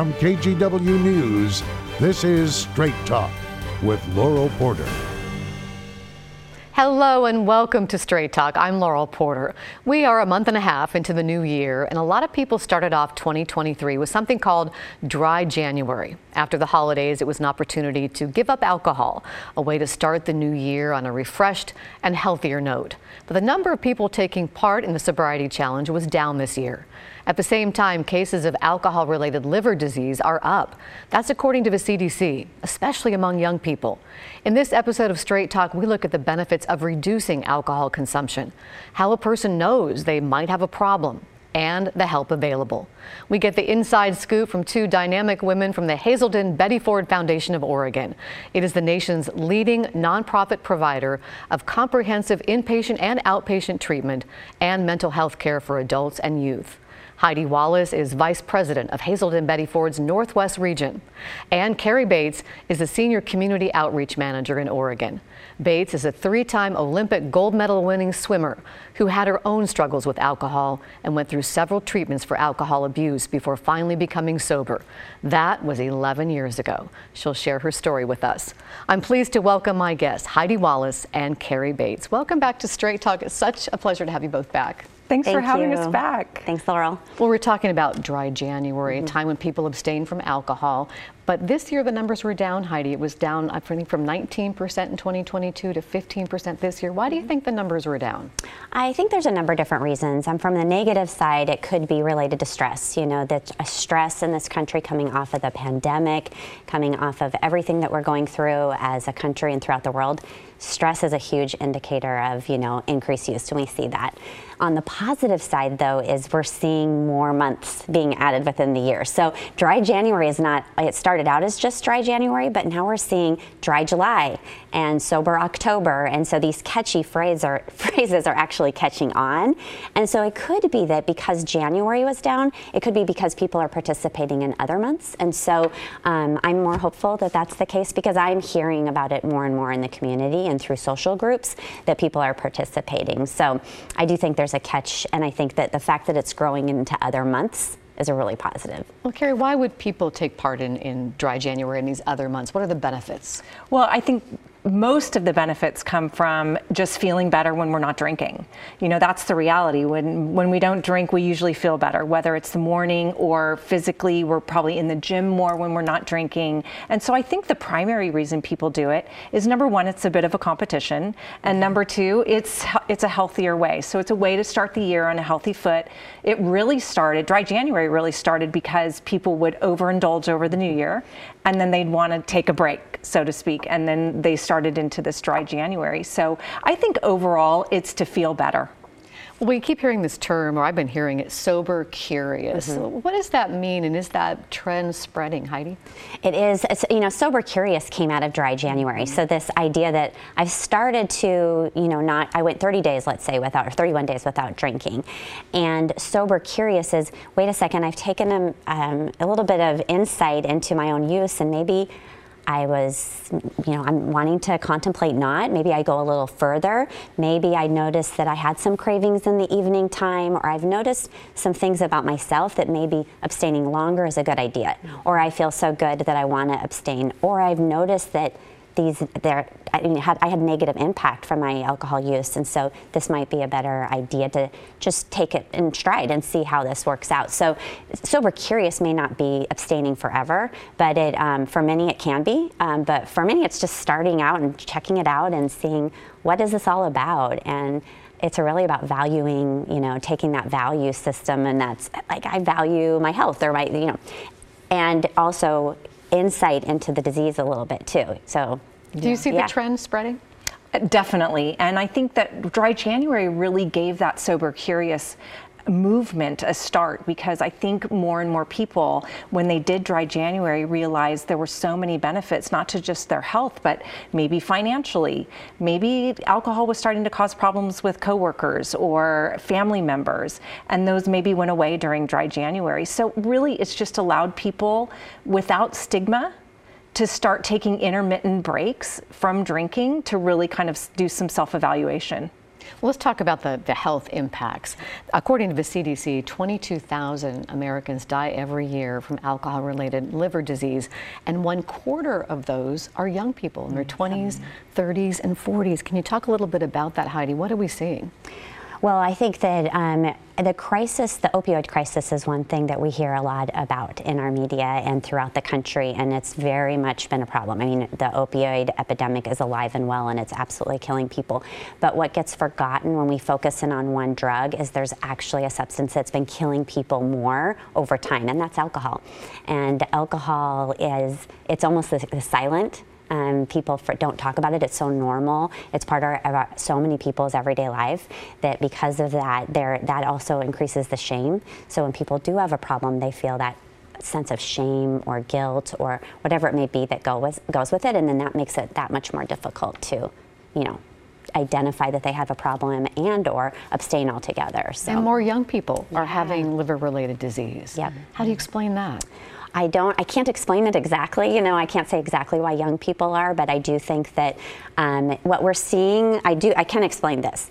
From KGW News, this is Straight Talk with Laurel Porter. Hello and welcome to Straight Talk. I'm Laurel Porter. We are a month and a half into the new year, and a lot of people started off 2023 with something called Dry January. After the holidays, it was an opportunity to give up alcohol, a way to start the new year on a refreshed and healthier note. But the number of people taking part in the sobriety challenge was down this year. At the same time, cases of alcohol related liver disease are up. That's according to the CDC, especially among young people. In this episode of Straight Talk, we look at the benefits of reducing alcohol consumption, how a person knows they might have a problem, and the help available. We get the inside scoop from two dynamic women from the Hazelden Betty Ford Foundation of Oregon. It is the nation's leading nonprofit provider of comprehensive inpatient and outpatient treatment and mental health care for adults and youth. Heidi Wallace is Vice President of Hazelden Betty Ford's Northwest Region. And Carrie Bates is the Senior Community Outreach Manager in Oregon. Bates is a three time Olympic gold medal winning swimmer who had her own struggles with alcohol and went through several treatments for alcohol abuse before finally becoming sober. That was 11 years ago. She'll share her story with us. I'm pleased to welcome my guests, Heidi Wallace and Carrie Bates. Welcome back to Straight Talk. It's such a pleasure to have you both back. Thanks Thank for having you. us back. Thanks, Laurel. Well, we're talking about dry January, a time when people abstain from alcohol. But this year, the numbers were down, Heidi. It was down, I think, from 19% in 2022 to 15% this year. Why do you think the numbers were down? I think there's a number of different reasons. And from the negative side, it could be related to stress. You know, that a stress in this country coming off of the pandemic, coming off of everything that we're going through as a country and throughout the world. Stress is a huge indicator of, you know, increased use, and we see that. On the positive side, though, is we're seeing more months being added within the year. So dry January is not, it started out as just dry January, but now we're seeing dry July and sober October. And so these catchy phrase are, phrases are actually catching on. And so it could be that because January was down, it could be because people are participating in other months. And so um, I'm more hopeful that that's the case because I'm hearing about it more and more in the community and through social groups that people are participating. So I do think there's a catch, and I think that the fact that it's growing into other months is a really positive. Well, Carrie, why would people take part in, in dry January and these other months? What are the benefits? Well, I think most of the benefits come from just feeling better when we're not drinking. You know, that's the reality. When when we don't drink, we usually feel better, whether it's the morning or physically, we're probably in the gym more when we're not drinking. And so I think the primary reason people do it is number one, it's a bit of a competition, and mm-hmm. number two, it's it's a healthier way. So it's a way to start the year on a healthy foot. It really started, dry January really started because people would overindulge over the new year and then they'd want to take a break, so to speak, and then they started into this dry January. So I think overall it's to feel better. We keep hearing this term, or I've been hearing it, sober curious. What does that mean, and is that trend spreading, Heidi? It is, it's, you know, sober curious came out of dry January. So this idea that I've started to, you know, not, I went 30 days, let's say, without, or 31 days without drinking. And sober curious is, wait a second, I've taken a, um, a little bit of insight into my own use and maybe I was, you know, I'm wanting to contemplate not. Maybe I go a little further. Maybe I noticed that I had some cravings in the evening time, or I've noticed some things about myself that maybe abstaining longer is a good idea. Or I feel so good that I want to abstain. Or I've noticed that these there I, mean, had, I had negative impact from my alcohol use, and so this might be a better idea to just take it in stride and see how this works out. So, sober curious may not be abstaining forever, but it um, for many it can be. Um, but for many, it's just starting out and checking it out and seeing what is this all about and it's really about valuing, you know, taking that value system and that's like I value my health or my, you know, and also insight into the disease a little bit too. So, Do you see Yeah. the trend spreading? Definitely. And I think that Dry January really gave that sober curious movement a start because I think more and more people, when they did Dry January, realized there were so many benefits, not to just their health, but maybe financially. Maybe alcohol was starting to cause problems with coworkers or family members, and those maybe went away during Dry January. So, really, it's just allowed people without stigma to start taking intermittent breaks from drinking to really kind of do some self evaluation. Well, let's talk about the, the health impacts. According to the CDC, 22,000 Americans die every year from alcohol related liver disease, and one quarter of those are young people in their mm, 20s, 30s, and 40s. Can you talk a little bit about that, Heidi? What are we seeing? Well, I think that um, the crisis, the opioid crisis, is one thing that we hear a lot about in our media and throughout the country, and it's very much been a problem. I mean, the opioid epidemic is alive and well, and it's absolutely killing people. But what gets forgotten when we focus in on one drug is there's actually a substance that's been killing people more over time, and that's alcohol. And alcohol is, it's almost the, silent um, people for, don't talk about it. It's so normal. It's part of, of so many people's everyday life that because of that, that also increases the shame. So when people do have a problem, they feel that sense of shame or guilt or whatever it may be that go with, goes with it, and then that makes it that much more difficult to, you know, identify that they have a problem and or abstain altogether. So. And more young people are having liver-related disease. Yep. How do you explain that? I don't, I can't explain it exactly. You know, I can't say exactly why young people are, but I do think that um, what we're seeing, I do, I can explain this.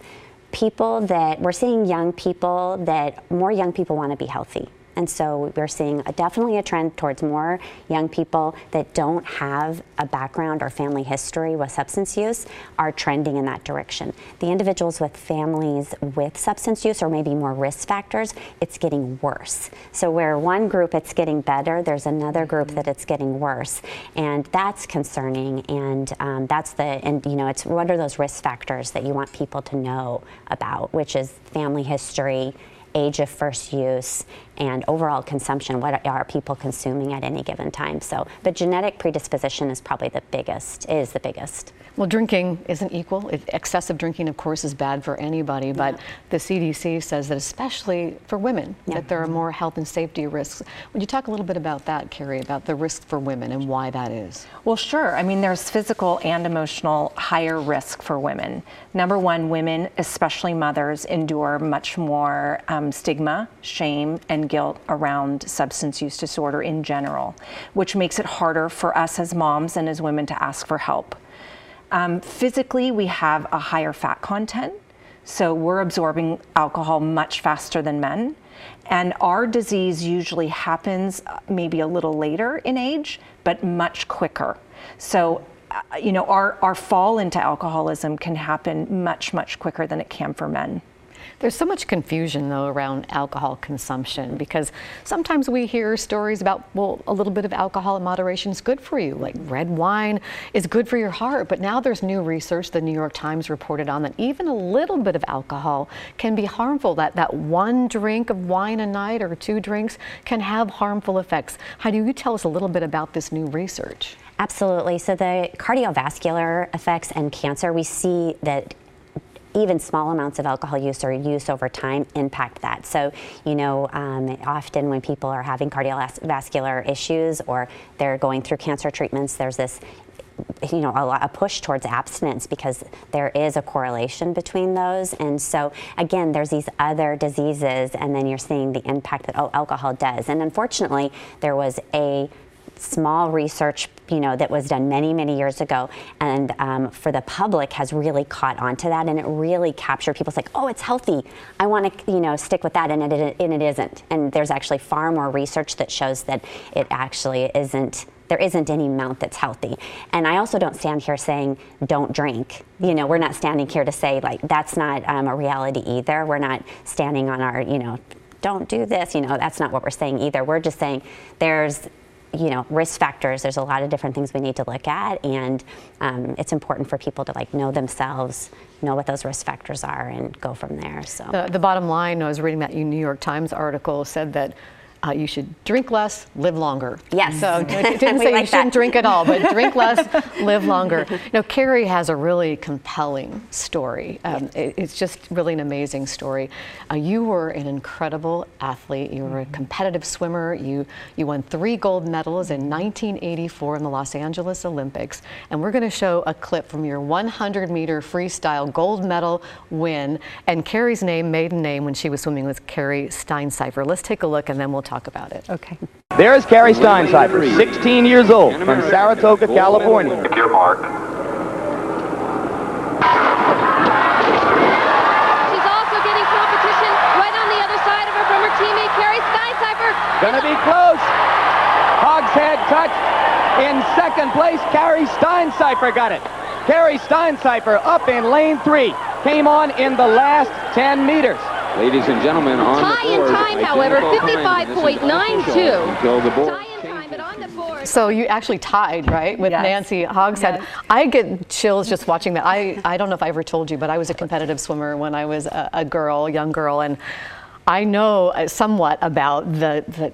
People that we're seeing young people that more young people want to be healthy. And so we're seeing a, definitely a trend towards more young people that don't have a background or family history with substance use are trending in that direction. The individuals with families with substance use or maybe more risk factors, it's getting worse. So where one group it's getting better, there's another group mm-hmm. that it's getting worse. And that's concerning. And um, that's the, and you know, it's what are those risk factors that you want people to know about, which is family history, age of first use, and overall consumption. What are people consuming at any given time? So, but genetic predisposition is probably the biggest, is the biggest. Well, drinking isn't equal. excessive drinking, of course, is bad for anybody, but yeah. the CDC says that especially for women, yeah. that there are more health and safety risks. Would you talk a little bit about that, Carrie, about the risk for women and why that is? Well, sure. I mean, there's physical and emotional higher risk for women. Number one, women, especially mothers, endure much more um, stigma, shame, and guilt around substance use disorder in general, which makes it harder for us as moms and as women to ask for help. Um, physically, we have a higher fat content, so we're absorbing alcohol much faster than men. And our disease usually happens uh, maybe a little later in age, but much quicker. So, uh, you know, our, our fall into alcoholism can happen much, much quicker than it can for men. There's so much confusion, though, around alcohol consumption because sometimes we hear stories about, well, a little bit of alcohol in moderation is good for you, like red wine is good for your heart. But now there's new research the New York Times reported on that even a little bit of alcohol can be harmful. That, that one drink of wine a night or two drinks can have harmful effects. How do you tell us a little bit about this new research? Absolutely. So the cardiovascular effects and cancer, we see that even small amounts of alcohol use or use over time impact that. So, you know, um, often when people are having cardiovascular issues or they're going through cancer treatments, there's this you know, a, a, push towards abstinence because there is a correlation between those. And so, again, there's these other diseases, and then you're seeing the impact that oh, alcohol does. And unfortunately, there was a small research, you know, that was done many, many years ago, and um, for the public has really caught on to that, and it really captured people's like, oh, it's healthy. I want to, you know, stick with that, and it, and it isn't. And there's actually far more research that shows that it actually isn't there isn't any amount that's healthy. And I also don't stand here saying don't drink. You know, we're not standing here to say like that's not um, a reality either. We're not standing on our, you know, don't do this. You know, that's not what we're saying either. We're just saying there's you know risk factors. There's a lot of different things we need to look at and um, it's important for people to like know themselves know what those risk factors are and go from there so. The, the bottom line i was reading that new york times article said that uh, you should drink less, live longer. Yes. So it didn't say like you shouldn't drink at all, but drink less, live longer. You know, Carrie has a really compelling story. Um, it, it's just really an amazing story. Uh, you were an incredible athlete. You were a competitive swimmer. You you won three gold medals in 1984 in the Los Angeles Olympics, and we're going to show a clip from your 100 meter freestyle gold medal win and Carrie's name, maiden name, when she was swimming with Carrie Steinseifer. Let's take a look, and then we'll talk about it. Okay. There is Carrie Steinseifer, 16 years old, from Saratoga, California. Your mark. She's also getting competition right on the other side of her from her teammate Carrie Steinseifer. Gonna be close. Hogshead touch. In second place, Carrie Steinseifer got it. Carrie Steinseifer up in lane three. Came on in the last 10 meters. Ladies and gentlemen, on Tie the in board, time, however, there behind, this is 55.92. unofficial Until the board Tie in time, but on the board. So you actually tied, right, with Yes. Nancy Hogshead. Yes. I get chills just watching that. I, I don't know if I ever told you, but I was a competitive swimmer when I was a, a girl, a young girl, and I know uh, somewhat about the, the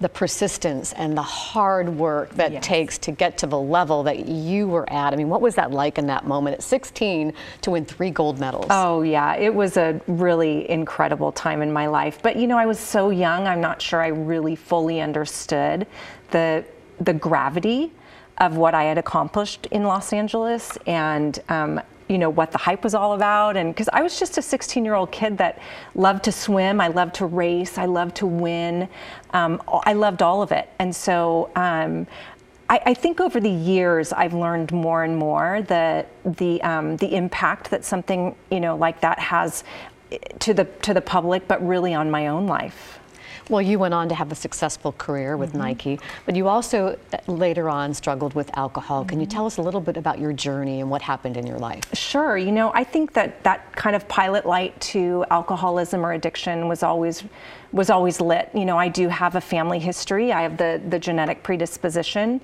the persistence and the hard work that Yes. takes to get to the level that you were at. I mean, what was that like in that moment at 16 to win three gold medals? Oh, yeah. It was a really incredible time in my life. But, you know, I was so young, I'm not sure I really fully understood the, the gravity of what I had accomplished in Los Angeles and, um, you know, what the hype was all about. And because I was just a 16 year old kid that loved to swim, I loved to race, I loved to win. Um, I loved all of it. And so, um, I, I think over the years I've learned more and more the the um, the impact that something you know like that has eh, to the to the public, but really on my own life. Well, you went on to have a successful career with Nike, but you also uh, later on struggled with alcohol. Can you tell us a little bit about your journey and what happened in your life? Sure, you know, I think that that kind of pilot light to alcoholism or addiction was always was always lit. You know, I do have a family history. I have the the genetic predisposition,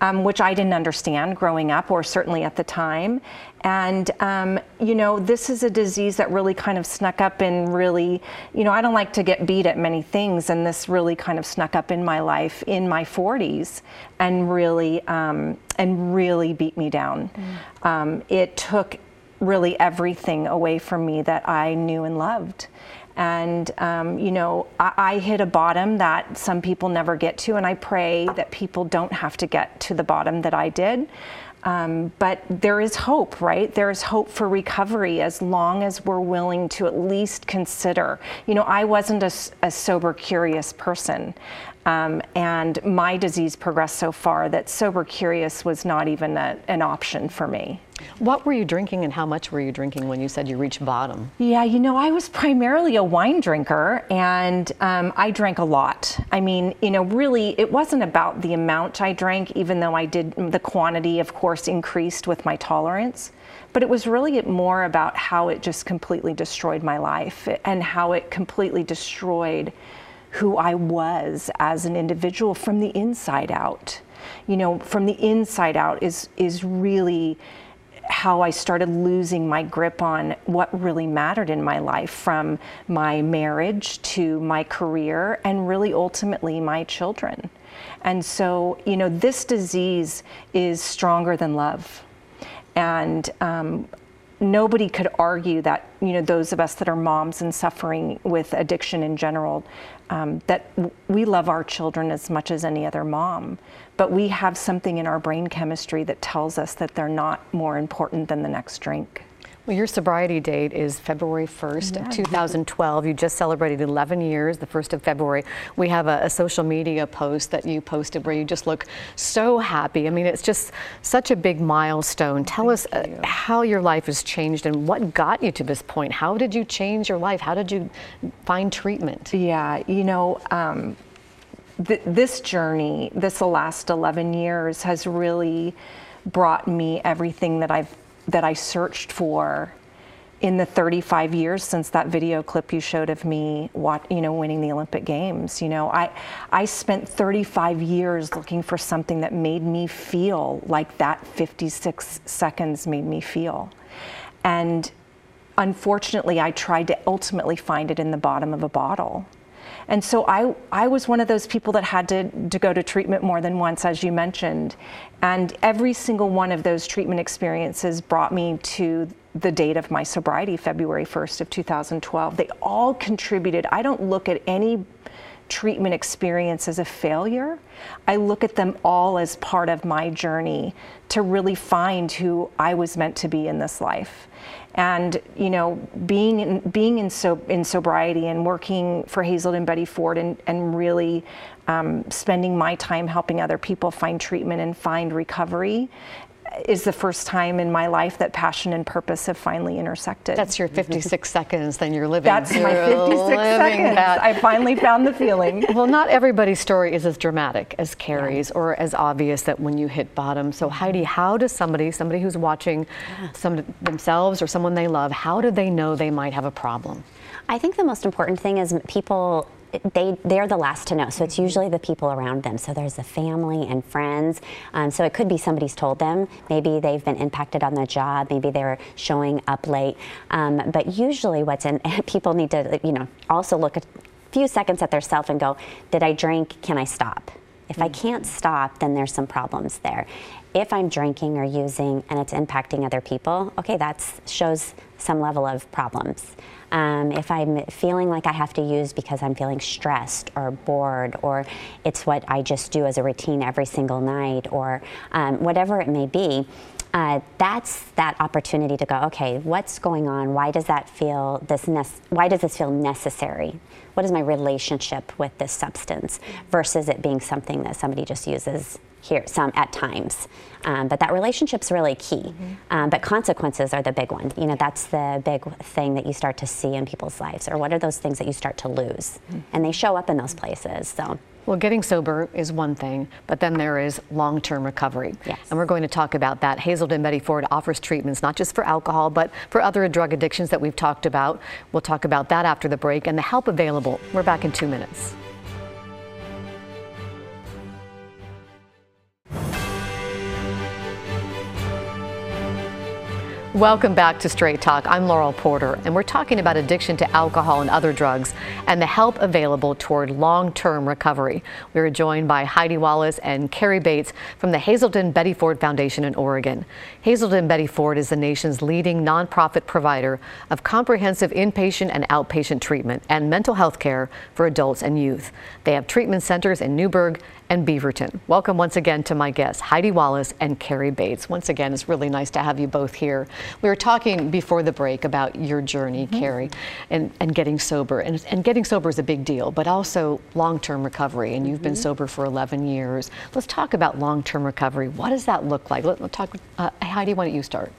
um, which I didn't understand growing up, or certainly at the time. And um, you know, this is a disease that really kind of snuck up and really, you know, I don't like to get beat at many things, and this really kind of snuck up in my life in my 40s, and really um, and really beat me down. Um, it took really everything away from me that I knew and loved. And, um, you know, I, I hit a bottom that some people never get to, and I pray that people don't have to get to the bottom that I did. Um, but there is hope, right? There is hope for recovery as long as we're willing to at least consider. You know, I wasn't a sober, curious person. Um, and my disease progressed so far that sober curious was not even a, an option for me. What were you drinking and how much were you drinking when you said you reached bottom? Yeah, you know, I was primarily a wine drinker and um, I drank a lot. I mean, you know, really, it wasn't about the amount I drank, even though I did, the quantity, of course, increased with my tolerance. But it was really more about how it just completely destroyed my life and how it completely destroyed who I was as an individual from the inside out. You know, from the inside out is is really how I started losing my grip on what really mattered in my life from my marriage to my career and really ultimately my children. And so, you know, this disease is stronger than love. And um, nobody could argue that you know those of us that are moms and suffering with addiction in general um, that w- we love our children as much as any other mom. But we have something in our brain chemistry that tells us that they're not more important than the next drink Well, your sobriety date is February 1st, of 2012. You just celebrated 11 years, the 1st of February. We have a, a social media post that you posted where you just look so happy. I mean, it's just such a big milestone. Tell us uh, how your life has changed and what got you to this point. How did you change your life? How did you find treatment? Yeah, you know, um, th- this journey, this last 11 years, has really brought me everything that I've that I searched for in the 35 years since that video clip you showed of me, you know, winning the Olympic Games. You know, I I spent 35 years looking for something that made me feel like that 56 seconds made me feel, and unfortunately, I tried to ultimately find it in the bottom of a bottle. And so I, I was one of those people that had to, to go to treatment more than once, as you mentioned. And every single one of those treatment experiences brought me to the date of my sobriety, February 1st of 2012. They all contributed. I don't look at any treatment experience as a failure. I look at them all as part of my journey to really find who I was meant to be in this life. And you know, being in, being in so in sobriety and working for Hazelden Betty Ford and and really um, spending my time helping other people find treatment and find recovery is the first time in my life that passion and purpose have finally intersected. That's your mm-hmm. 56 seconds, then you're living. That's my You're 56 seconds. that. I finally found the feeling. Well, not everybody's story is as dramatic as Carrie's or as obvious that when you hit bottom. So mm-hmm. Heidi, how does somebody, somebody who's watching some themselves or someone they love, how do they know they might have a problem? I think the most important thing is people they they're the last to know. So it's usually the people around them. So there's the family and friends. Um, so it could be somebody's told them. Maybe they've been impacted on the job. Maybe they're showing up late. Um, but usually what's in people need to you know also look a few seconds at themselves and go did i drink? Can i stop? If I can't stop, then there's some problems there. If I'm drinking or using and it's impacting other people, okay, that shows some level of problems. Um, if I'm feeling like I have to use because I'm feeling stressed or bored, or it's what I just do as a routine every single night, or um, whatever it may be, uh, that's that opportunity to go. Okay, what's going on? Why does that feel this? why does this feel necessary? what is my relationship with this substance versus it being something that somebody just uses here some at times um, but that relationship's really key mm-hmm. um, but consequences are the big one you know that's the big thing that you start to see in people's lives or what are those things that you start to lose mm-hmm. and they show up in those places so well, getting sober is one thing, but then there is long term recovery. Yes. And we're going to talk about that. Hazelden Betty Ford offers treatments not just for alcohol, but for other drug addictions that we've talked about. We'll talk about that after the break and the help available. We're back in two minutes. Welcome back to Straight Talk. I'm Laurel Porter, and we're talking about addiction to alcohol and other drugs and the help available toward long term recovery. We are joined by Heidi Wallace and Carrie Bates from the Hazelden Betty Ford Foundation in Oregon. Hazelden Betty Ford is the nation's leading nonprofit provider of comprehensive inpatient and outpatient treatment and mental health care for adults and youth. They have treatment centers in Newberg and Beaverton. Welcome once again to my guests, Heidi Wallace and Carrie Bates. Once again, it's really nice to have you both here. We were talking before the break about your journey, mm-hmm. Carrie, and, and getting sober. And, and getting sober is a big deal, but also long term recovery. And you've mm-hmm. been sober for 11 years. Let's talk about long term recovery. What does that look like? Let, us talk. Uh, Heidi, why don't you start?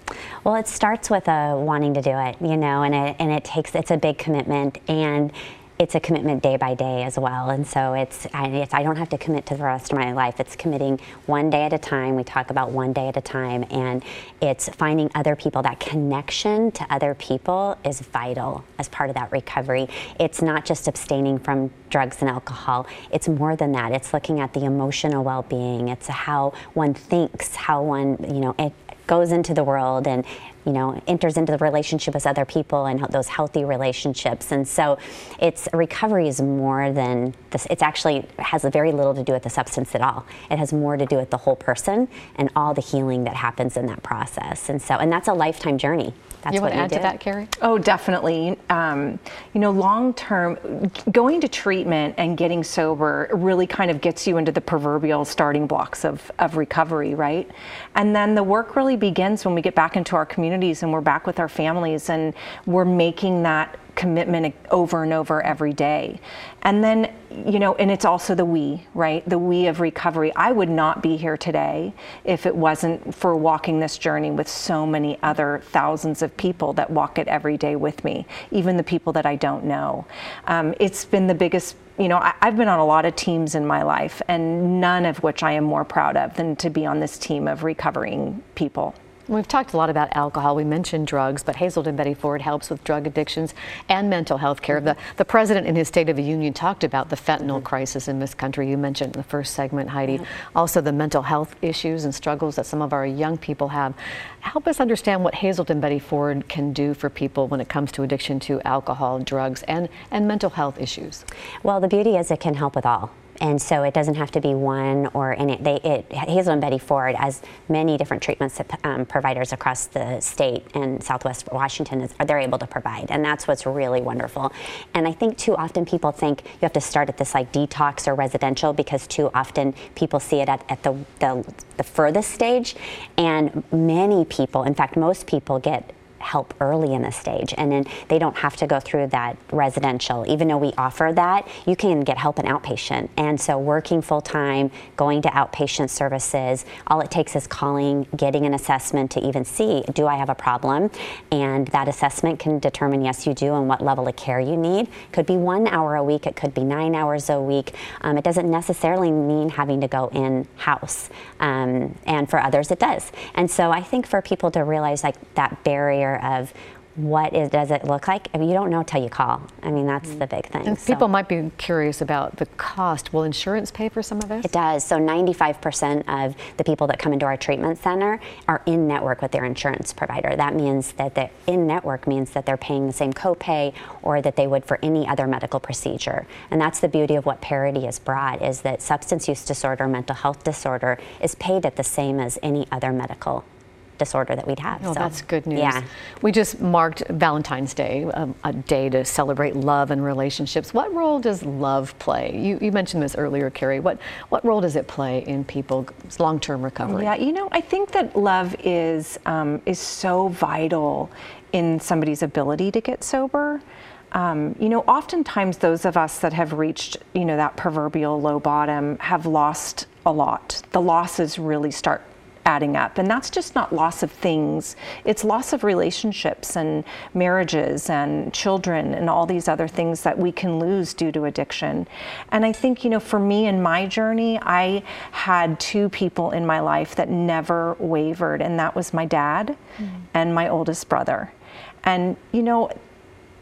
Well, it starts with uh, wanting to do it, you know, and it, and it takes, it's a big commitment. And it's a commitment day by day as well. And so it's I, it's I, don't have to commit to the rest of my life. It's committing one day at a time. We talk about one day at a time. And it's finding other people. That connection to other people is vital as part of that recovery. It's not just abstaining from drugs and alcohol. It's more than that. It's looking at the emotional well being. It's how one thinks, how one, you know, it goes into the world and you know, enters into the relationship with other people and those healthy relationships. And so it's recovery is more than this. It's actually has very little to do with the substance at all. It has more to do with the whole person and all the healing that happens in that process. And so, and that's a lifetime journey. That's you want to add to that, Carrie? Oh, definitely. Um, you know, long term, going to treatment and getting sober really kind of gets you into the proverbial starting blocks of, of recovery, right? And then the work really begins when we get back into our communities and we're back with our families and we're making that commitment over and over every day. And then, you know, and it's also the we, right? The we of recovery. I would not be here today if it wasn't for walking this journey with so many other thousands of people that walk it every day with me, even the people that I don't know. Um, it's been the biggest you know, I, have been on a lot of teams in my life, and none of which I am more proud of than to be on this team of recovering people. We've talked a lot about alcohol. We mentioned drugs, but Hazelden Betty Ford helps with drug addictions and mental health care. The, the president in his State of the Union talked about the fentanyl crisis in this country. You mentioned in the first segment, Heidi. Also, the mental health issues and struggles that some of our young people have. Help us understand what Hazelden Betty Ford can do for people when it comes to addiction to alcohol, drugs, and, and mental health issues. Well, the beauty is it can help with all and so it doesn't have to be one or in it. They, it Hazelden Betty Ford, as many different treatment um, providers across the state and Southwest Washington, is, they're able to provide, and that's what's really wonderful. And I think too often people think you have to start at this like detox or residential because too often people see it at, at the, the the furthest stage, and many people, in fact, most people get help early in the stage and then they don't have to go through that residential. Even though we offer that you can get help in outpatient. And so working full time going to outpatient services all it takes is calling getting an assessment to even see do i have a problem? And that assessment can determine yes you do and what level of care you need. Could be one hour a week it could be nine hours a week. Um, it doesn't necessarily mean having to go in house um, and for others it does. And so i think for people to realize like that barrier of what is, does it look like? I mean, you don't know till you call. I mean, that's mm-hmm. the big thing. And So- people might be curious about the cost. Will insurance pay for some of this? It does. So 95% of the people that come into our treatment center are in network with their insurance provider. That means that they're in network means that they're paying the same copay or that they would for any other medical procedure. And that's the beauty of what parity has brought is that substance use disorder, mental health disorder is paid at the same as any other medical disorder that we'd have. Oh, So, that's good news. Yeah. We just marked Valentine's Day, a, a day to celebrate love and relationships. What role does love play? You, you mentioned this earlier, Carrie. What, what role does it play in people's long term recovery? Yeah, you know, I think that love is um, is so vital in somebody's ability to get sober. Um, you know, oftentimes those of us that have reached, you know, that proverbial low bottom have lost a lot. The losses really start adding up. And that's just not loss of things, it's loss of relationships and marriages and children and all these other things that we can lose due to addiction. And I think, you know, for me in my journey, I had two people in my life that never wavered, and that was my dad mm. and my oldest brother. And, you know,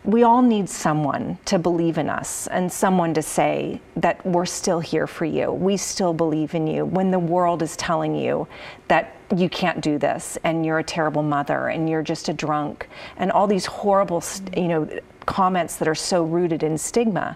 we all need someone to believe in us and someone to say that we're still here for you. We still believe in you when the world is telling you that you can't do this and you're a terrible mother and you're just a drunk and all these horrible, you know, comments that are so rooted in stigma.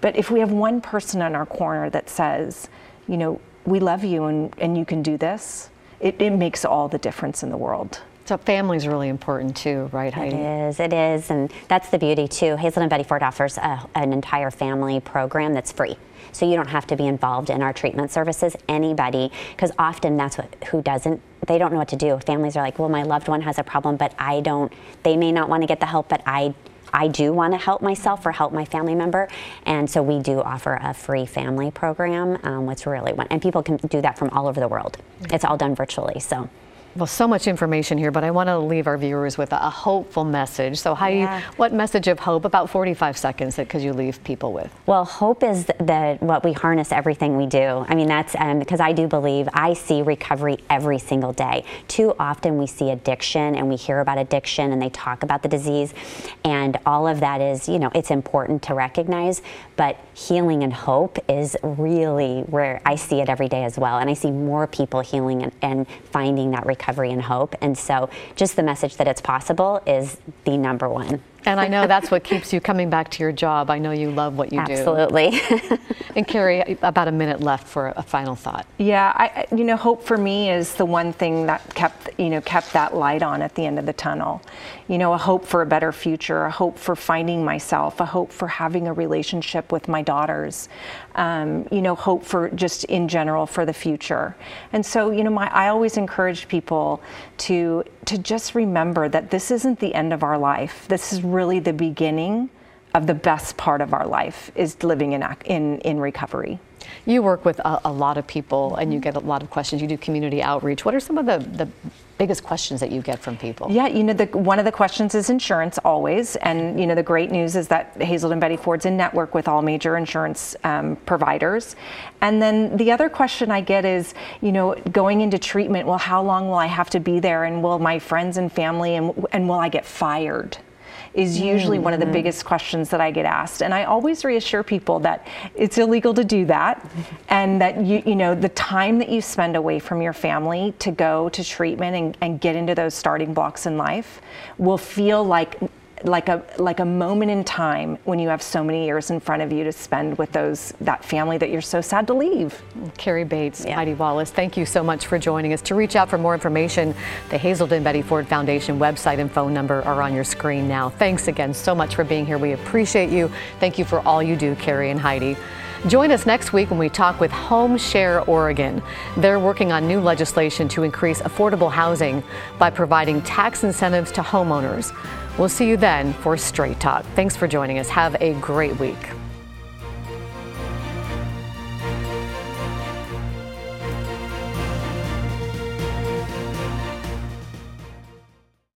But if we have one person in our corner that says, you know, we love you and, and you can do this, it, it makes all the difference in the world. So family is really important too, right, Heidi? It is, it is, and that's the beauty too. Hazelden and Betty Ford offers a, an entire family program that's free. So you don't have to be involved in our treatment services. Anybody, because often that's what who doesn't. They don't know what to do. Families are like, well, my loved one has a problem, but I don't. They may not want to get the help, but I. I do want to help myself or help my family member, and so we do offer a free family program, um, which really one, and people can do that from all over the world. It's all done virtually, so. Well, so much information here, but I want to leave our viewers with a, hopeful message. So, Heidi, Yeah. what message of hope, about 45 seconds, that could you leave people with? Well, hope is that what we harness everything we do. I mean, that's um, because I do believe I see recovery every single day. Too often we see addiction and we hear about addiction and they talk about the disease, and all of that is, you know, it's important to recognize. But healing and hope is really where I see it every day as well, and I see more people healing and, and finding that recovery and hope. And so, just the message that it's possible is the number one. And I know that's what keeps you coming back to your job. I know you love what you Absolutely. do. Absolutely. and Carrie, about a minute left for a final thought. Yeah, I, I- you know, hope for me is the one thing that kept, you know, kept that light on at the end of the tunnel. You know, a hope for a better future, a hope for finding myself, a hope for having a relationship with my daughters. Um, you know, hope for just in general for the future. And so, you know, my I always encourage people to to just remember that this isn't the end of our life. This is really the beginning of the best part of our life is living in in in recovery. You work with a, a lot of people and you get a lot of questions. You do community outreach. What are some of the, the biggest questions that you get from people? Yeah, you know, the, one of the questions is insurance always, and you know, the great news is that Hazelden and Betty Ford's in network with all major insurance um, providers. And then the other question I get is, you know, going into treatment, well, how long will I have to be there, and will my friends and family, and and will I get fired? Is usually one of the mm-hmm. biggest questions that I get asked, and I always reassure people that it's illegal to do that, and that you you know the time that you spend away from your family to go to treatment and, and get into those starting blocks in life will feel like like a like a moment in time when you have so many years in front of you to spend with those that family that you're so sad to leave. Carrie Bates, Heidi Wallace, thank you so much for joining us. To reach out for more information, the Hazelden Betty Ford Foundation website and phone number are on your screen now. Thanks again so much for being here. We appreciate you. Thank you for all you do, Carrie and Heidi. Join us next week when we talk with Home Share Oregon. They're working on new legislation to increase affordable housing by providing tax incentives to homeowners. We'll see you then for Straight Talk. Thanks for joining us. Have a great week.